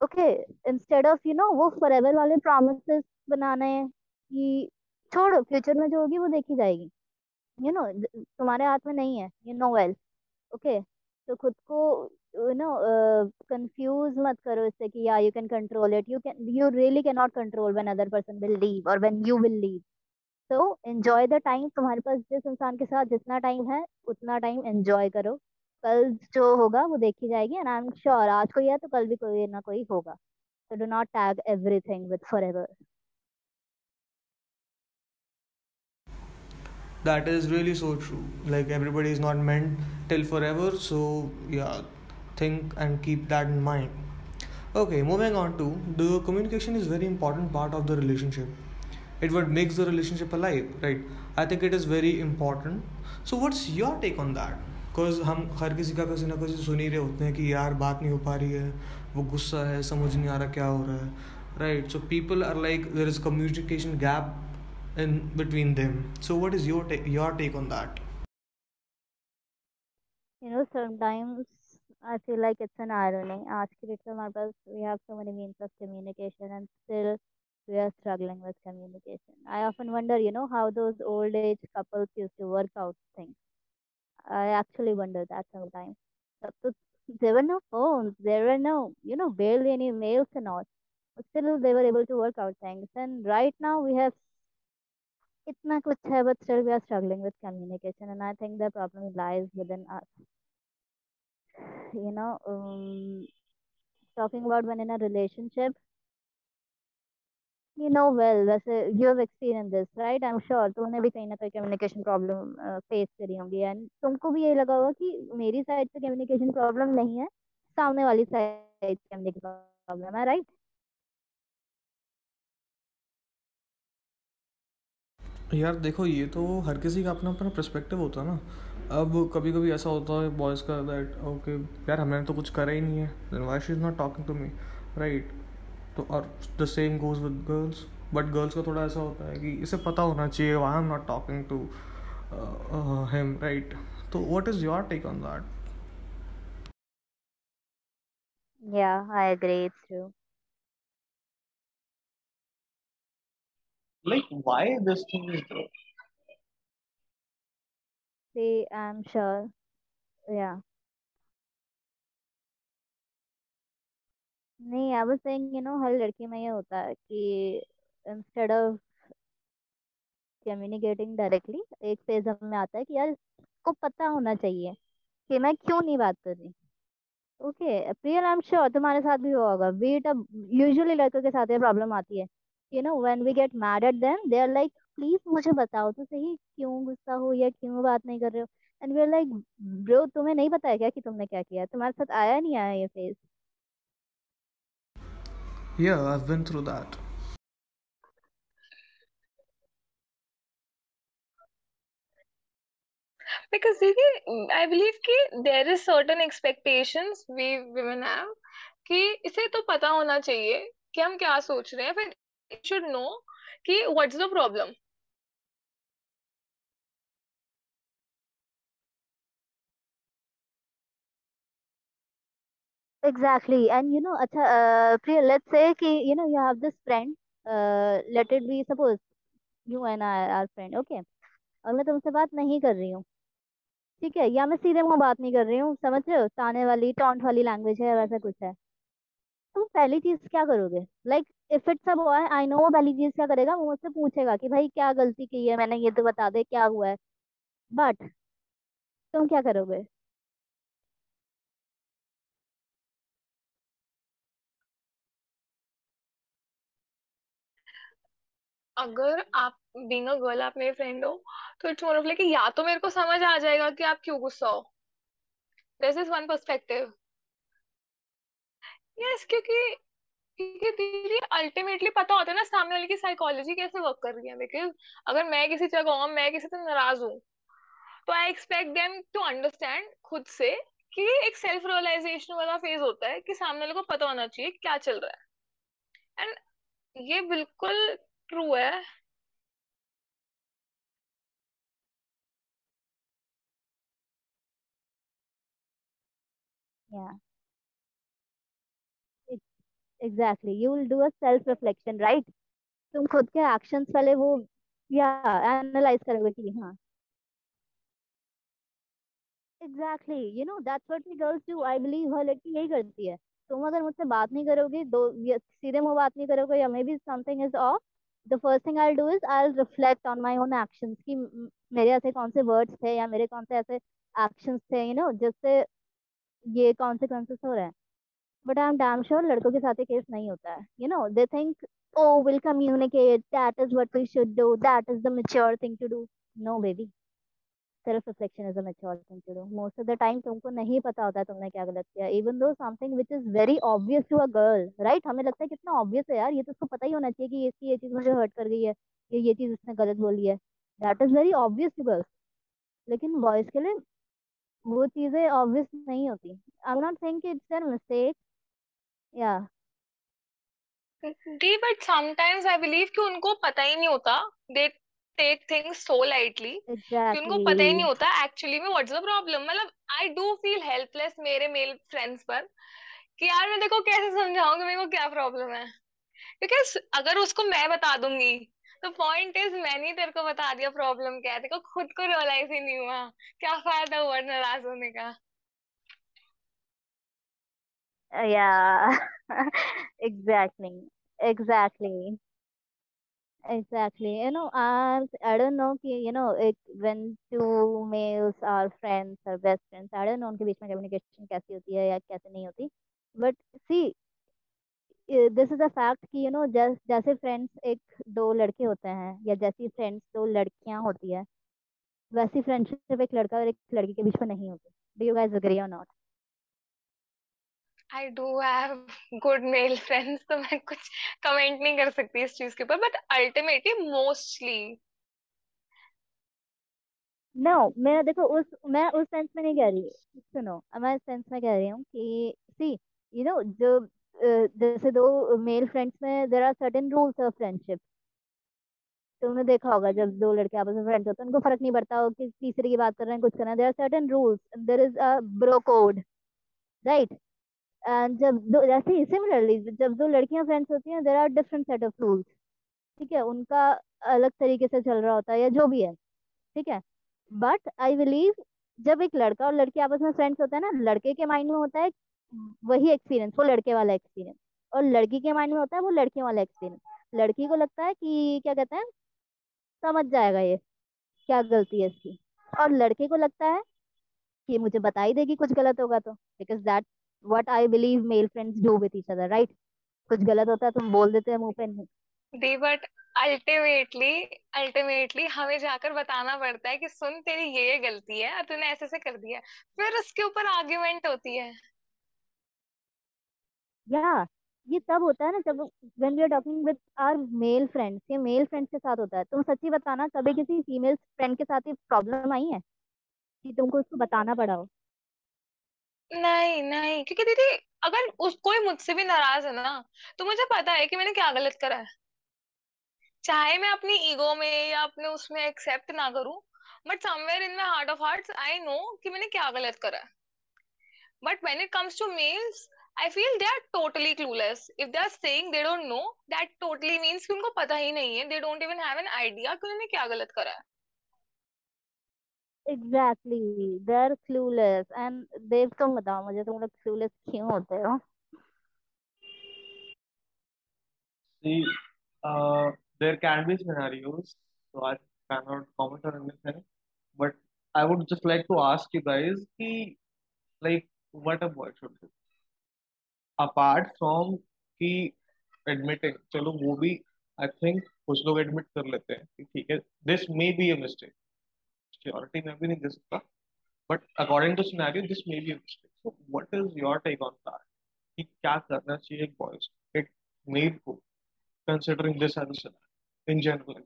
Okay instead of you know वो फॉरएवर वाले प्रॉमिसेस बनाने हैं कि छोड़ो फ्यूचर में जो होगी वो देखी जाएगी। यू नो तुम्हारे हाथ में नहीं है, यू नो वेल ओके तो खुद को यू नो कंफ्यूज मत करो इससे कि या you can control it you can you really can not control when other person will leave और व्हेन यू विल लीव तो एंजॉय द टाइम तुम्हारे पास जिस इंसान के साथ जितना टाइम है, उतना टाइम एंजॉय करो। कल जो होगा वो देखी जाएगी एंड आई एम श्योर आज कोई है तो कल भी कोई ना कोई होगा। So, do not tag everything with forever. that is really so true like everybody is not meant till forever so yeah think and keep that in mind okay moving on to the communication is very important part of the relationship it what makes the relationship alive right i think it is very important so what's your take on that because हम हर किसी का किसी ना किसी सुन ही रहे होते हैं कि यार बात नहीं हो पा रही है वो गुस्सा है समझ नहीं आ रहा क्या हो रहा है right so people are like there is communication gap in between them. So, what is your take your take on that? You know, sometimes I feel like it's an irony. Ki date mein we have so many means of communication and still we are struggling with communication. I often wonder, you know, how those old age couples used to work out things. I actually wonder that sometimes. There were no phones, there were no, you know, barely any mails and all. But still they were able to work out things. And right now we have इतना कुछ है but still we are struggling with communication and I think the problem lies within us you know talking about when in a relationship you know well वैसे you have experience this right I am sure तुमने भी कहीं ना कहीं communication problem face करी होंगी एंड तुमको भी यही लगा होगा कि मेरी साइड से कम्युनिकेशन प्रॉब्लम नहीं है, सामने वाली साइड से कम्युनिकेशन प्रॉब्लम है राइट right? यार देखो ये तो हर किसी का अपना अपना परस्पेक्टिव होता है ना। अब कभी कभी ऐसा होता है बॉयज़ का दैट ओके यार हमने तो कुछ करा ही नहीं है। Then why she is not talking to me right तो और the same goes with girls but girls का थोड़ा ऐसा होता है कि इसे पता होना चाहिए why am not talking to him right तो what is your take on that Yeah, I agree. It's. Like, why this thing is there? See, i'm sure. Yeah. नहीं I was saying you know हर लड़की में ये होता है कि instead of communicating directly एक phase में आता है कि यार को पता होना चाहिए कि मैं क्यों नहीं बात कर रही। Okay Priyal I am sure तुम्हारे साथ भी होगा। बीट अब यूजुअली लड़कों के साथ ये प्रॉब्लम आती है। You know when we get mad at them they are like please मुझे बताओ तो सही क्यों गुस्सा हो या क्यों बात नहीं कर रहे हो and we are like bro तुम्हें नहीं पता है क्या कि तुमने क्या किया तुम्हारे साथ आया नहीं आया ये phase Yeah, I've been through that. because देखिए I believe कि there is certain expectations we women have कि इसे तो पता होना चाहिए कि हम क्या सोच रहे हैं फिर should know कि what's the problem exactly and you know acha uh, Priya let's say कि you know you have this friend uh, let it be suppose you and I are friend okay और मैं तुमसे बात नहीं कर रही हूँ ठीक है या मैं सीधे मुँह बात नहीं कर रही हूँ समझ रहे हो ताने वाली टॉन्ट वाली लैंग्वेज है वैसा कुछ है तुम पहली चीज़ क्या करोगे? Like if it's a boy I know वो पहली चीज़ क्या करेगा? वो मुझसे पूछेगा कि भाई, क्या गलती की है? मैंने ये तो बता दे, क्या हुआ है? बट तुम क्या करोगे? अगर आप बीइंग अ गर्ल आप मेरे फ्रेंड हो तो इट्स मोर ऑफ़ लाइक या तो मेरे को समझ आ जाएगा कि आप क्यों गुस्सा हो। This is one perspective yes क्योंकि अल्टीमेटली पता होता है ना सामने वाले की साइकोलॉजी कैसे वर्क कर रही है बिकॉज़ अगर मैं किसी जगह हूँ मैं किसी से नाराज़ हूँ तो I expect them to understand खुद से कि एक सेल्फ रियलाइजेशन वाला फ़ेज़ होता है कि सामने वाले को पता होना चाहिए क्या चल रहा है। एंड ये बिल्कुल ट्रू है। Yeah, exactly. You will do a self reflection, right? तुम खुद के एक्शंस वाले वो या एनालाइज करोगे कि हाँ। Exactly you know that's what we girls do I believe हर लड़की यही करती है। तुम अगर मुझसे बात नहीं करोगे दो सीधे मुँह बात नहीं करोगे या maybe something is of the first thing I do is I reflect on my own actions कि मेरे ऐसे कौन से वर्ड्स थे या मेरे कौन से ऐसे एक्शंस थे यू नो जिससे ये कॉन्सिक्वेंसेस हो रहे हैं। But I am damn sure लड़कों के साथ ही केस नहीं होता है you know they think oh will communicate that is what we should do that is the mature thing to do no baby self reflection is a mature thing to do most of the time तुमको नहीं पता होता तुमने क्या गलत किया. Even though something which is very obvious to a girl right हमें लगता है कितना ऑब्वियस है यार, ये तो उसको पता ही होना चाहिए कि इसकी ये चीज़ मुझे हर्ट कर गई है ये ये चीज़ उसने गलत बोली है. That is very obvious to girls लेकिन बॉयज़ के लिए वो चीज़ें ऑब्वियस नहीं होती. I am not think it's their mistake या the but sometimes I believe कि उनको पता ही नहीं होता। They take things so lightly कि उनको पता ही नहीं होता। एक्चुअली में व्हाट्स द प्रॉब्लम मतलब आई डू फील हेल्पलेस मेरे मेल फ्रेंड्स पर कि यार मैं देखो कैसे समझाऊँगी? मेरे को क्या प्रॉब्लम है? क्योंकि अगर उसको मैं बता दूँगी तो पॉइंट इज़ मैंने तेरे को बता दिया प्रॉब्लम क्या है। देखो खुद को रियलाइज़ ही नहीं हुआ। क्या फ़ायदा हुआ नाराज़ होने का? Yeah exactly exactly exactly you know I I don't know कि you know it when two males are friends or best friends I don't know उनके बीच में communication कैसी होती है या कैसे नहीं होती but see this is a fact कि यू नो जैसे फ्रेंड्स एक दो लड़के होते हैं या जैसी फ्रेंड्स दो लड़कियाँ होती है वैसी फ्रेंडशिप एक लड़का और एक लड़की के बीच में नहीं होती डू यू गाइस एग्री और not I do have good male friends तो मैं कुछ कमेंट नहीं कर सकती इस चीज़ के ऊपर बट अल्टीमेटली मोस्टली नो मैं देखो उस, मैं उस सेंस में नहीं कह रही, सुनो, मैं इस सेंस में कह रही हूँ कि सी यू नो जो जैसे दो मेल फ्रेंड्स में there are certain rules of friendship तुमने देखा होगा, जब दो लड़के आपस में फ्रेंड्स होते हैं, उनको फ़र्क नहीं पड़ता हो कि तीसरे की बात कर रहे हैं, कुछ कर रहे हैं there are certain rules there is a bro code right जब दो जैसे ही सिमिलरली जब दो लड़कियाँ फ्रेंड्स होती हैं there are different set of rules ठीक है, उनका अलग तरीके से चल रहा होता है या जो भी है। ठीक है? बट आई बिलीव जब एक लड़का और लड़की आपस में फ्रेंड्स होता है ना, लड़के के माइंड में होता है वही एक्सपीरियंस वो लड़के वाला एक्सपीरियंस और लड़की के माइंड में होता है वो लड़कियों वाला एक्सपीरियंस लड़की को लगता है कि, क्या कहते हैं? समझ जाएगा ये, क्या गलती है इसकी. और लड़के को लगता है कि मुझे बता ही देगी कुछ गलत होगा तो because that what I believe male friends do with each other, right? कुछ गलत होता है तुम बोल देते हैं मुँह पे दी बट अल्टीमेटली अल्टीमेटली हमें जाकर बताना पड़ता है कि सुन तेरी ये ये गलती है और तूने ऐसे से कर दिया। फिर उसके ऊपर आर्ग्यूमेंट होती है। या ये तब होता है ना जब when we are talking with our male friends ये मेल फ्रेंड्स के साथ होता है। तुम सच्ची बताना कभी किसी फीमेल फ्रेंड के साथ ये प्रॉब्लम आई है? कि तुमको उसको बताना पड़ा हो। नहीं नहीं, क्योंकि दीदी, अगर उस, कोई मुझसे भी नाराज़ है ना तो मुझे पता है कि मैंने क्या गलत करा है। चाहे मैं अपनी ईगो में या अपने उसमें एक्सेप्ट ना करूँ, but somewhere in my heart of hearts I know कि मैंने क्या गलत करा है। But when it comes to males I feel they are totally clueless if they are saying they don't know that totally means कि उनको पता ही नहीं है। They don't even have an idea कि उन्होंने क्या गलत करा है। Exactly they are clueless and Dev तुम बताओ मुझे तुम लोग क्लूलेस क्यों होते हो See, uh, there can be scenarios, so I cannot comment on anything. But I would just like to ask you guys, ki, like, what a boy should do. Apart from कि admitting, चलो वो भी I think कुछ लोग admit कर लेते हैं कि ठीक है this may be a mistake. Surety मैं भी नहीं दे सकता But according to scenario, this may be a mistake. So what is your take on that? कि क्या करना चाहिए एक male को considering this as a scenario in general.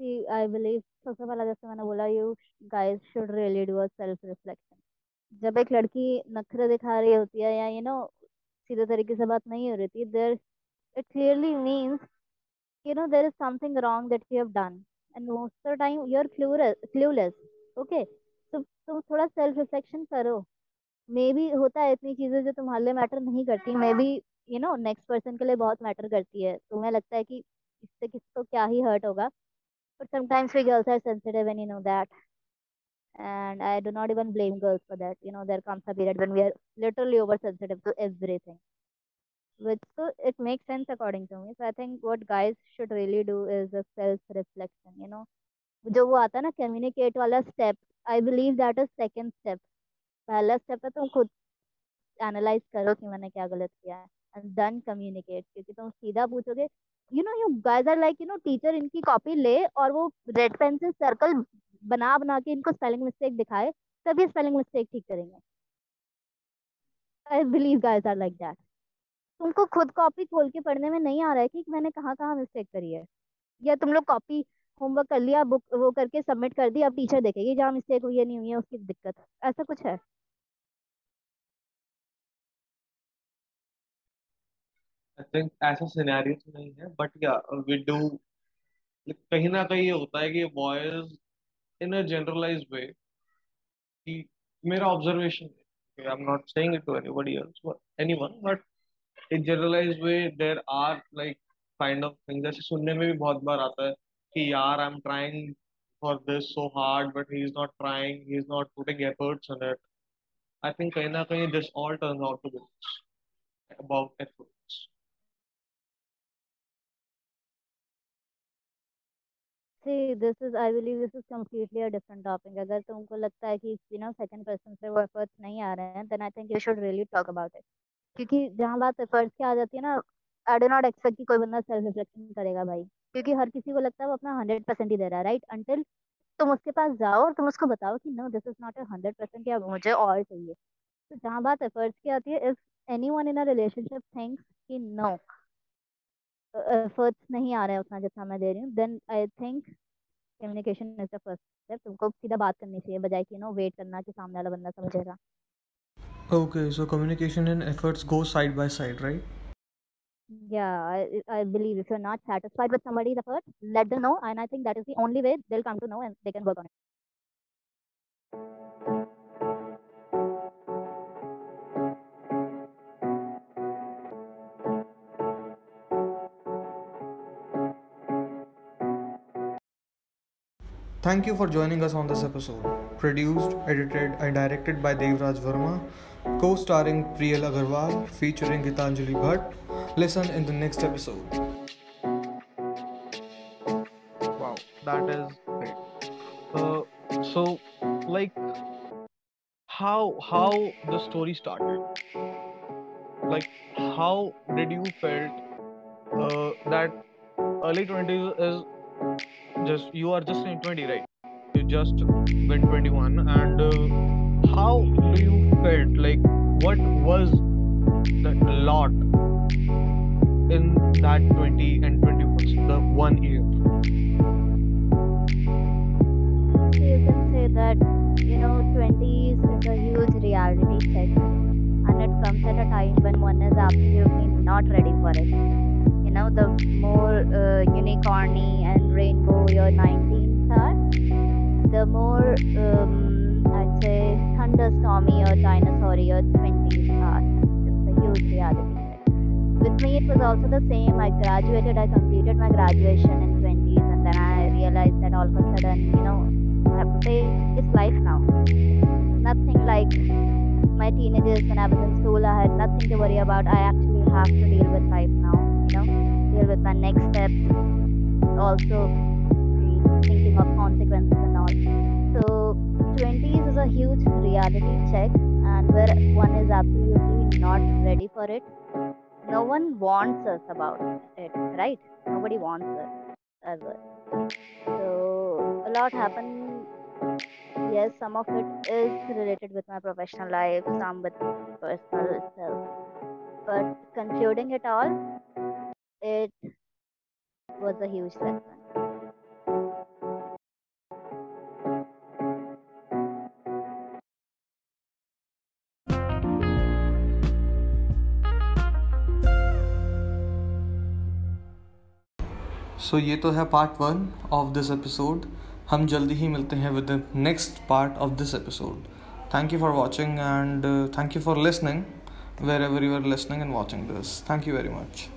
See, I believe सबसे पहला जैसे मैंने बोला you guys should really do a self reflection. जब एक लड़की नखरे दिखा रही होती है या यू नो सीधे तरीके से बात नहीं हो रही थी there it clearly means you know there is something wrong that you have done and most of time you are clueless okay तो तुम थोड़ा सेल्फ रिफ्लेक्शन करो। मे बी होता है इतनी चीज़ें जो तुम्हारे लिए मैटर नहीं करती। Maybe you know next person के लिए बहुत मैटर करती है। तुम्हें लगता है कि इससे किसको क्या ही हर्ट होगा। But sometimes we girls are sensitive when you know that and I do not even blame girls for that you know there comes a period when we are literally over sensitive to everything which so it makes sense according to me. So I think what guys should really do is a self-reflection. You know, जो वो आता है ना communicate वाला step I believe that is second step पहला step है तुम खुद एनालाइज करो कि मैंने क्या गलत किया है एंड देन कम्युनिकेट क्योंकि तुम सीधा पूछोगे you know you guys are like you know teacher इनकी कॉपी ले और वो रेड पेन से सर्कल बना बना के इनको स्पेलिंग मिस्टेक दिखाए तभी स्पेलिंग मिस्टेक ठीक करेंगे I believe guys are like that तुमको खुद कॉपी खोल के पढ़ने में नहीं आ रहा है कि मैंने कहाँ कहाँ मिस्टेक करी है? या तुम लोग कॉपी होमवर्क कर लिया बुक वो करके सबमिट कर दी, अब टीचर देखेगी जहाँ मिस्टेक हुई है, नहीं हुई है, उसकी दिक्कत। ऐसा कुछ है? I think ऐसा सिनेरियो तो नहीं है बट या वी डू कहीं ना कहीं ये होता है कि बॉयज़ इन अ जनरलाइज्ड वे कि मेरा ऑब्जर्वेशन है I am not saying it to anybody else anyone but in generalised way there are like kind of things जैसे सुनने में भी बहुत बार आता है कि यार I am trying for this so hard but he's not trying he's not putting efforts in it i think kahin na kahin this all turns out to be about efforts See, this is, I believe this is completely a different topic. अगर तुमको लगता है कि you know second person से वो efforts नहीं आ रहे हैं, then I think you should really talk about it. क्योंकि जहाँ बात efforts की आ जाती है ना, I do not expect कि कोई बंदा self reflection करेगा भाई, क्योंकि हर किसी को लगता है वो अपना हंड्रेड परसेंट ही दे रहा है, राइट? Until तुम उसके पास जाओ और तुम उसको बताओ कि no this is not a hundred percent या मुझे और चाहिए. तो जहाँ बात efforts की आती है, if anyone in a relationship thinks कि no एफर्ट्स नहीं आ रहे हैं उतना जितना मैं दे रही हूँ then I think communication is the first step तुमको सीधा बात करनी चाहिए बजाय कि नो वेट करना कि सामने वाला बंदा समझेगा Okay, so communication and efforts go side by side, right? yeah I, I believe if you're not satisfied with somebody's effort let them know and i think that is the only way they'll come to know and they can work on it Thank you for joining us on this episode. Produced, edited, and directed by Devraj Verma, co starring Priyal Agarwal, featuring Gitanjali Bhatt. Listen in the next episode. Wow, that is great. Uh, so, like, how how the story started? Like, how did you felt uh, that early twenties is just you are just in twenty, right? You just went twenty one, and uh, how do you felt? Like, what was the lot in that twenty and twenty one, the one year? You can say that you know 20s is a huge reality check and it comes at a time when one is absolutely not ready for it you know the more uh, unicorny and rainbow your 19s are the more um, i'd say thunderstormy or dinosaur your 20s are it's a huge reality check with me it was also the same i graduated i completed my graduation in 20s and then i realized that all of a sudden you know I have to it's life now. Nothing like my teenagers when I was in school. I had nothing to worry about. I actually have to deal with life now. You know, deal with my next steps. Also thinking of consequences and all. So 20s is a huge reality check, and where one is absolutely not ready for it. No one wants us about it, right? Nobody wants us ever. So a lot happened yes, some of it is related with my professional life, some with personal self. But concluding it all, it was a huge lesson. So ये तो है part one of this episode हम जल्दी ही मिलते हैं with the next part of this episode thank you for watching and thank you for listening wherever you are listening and watching this thank you very much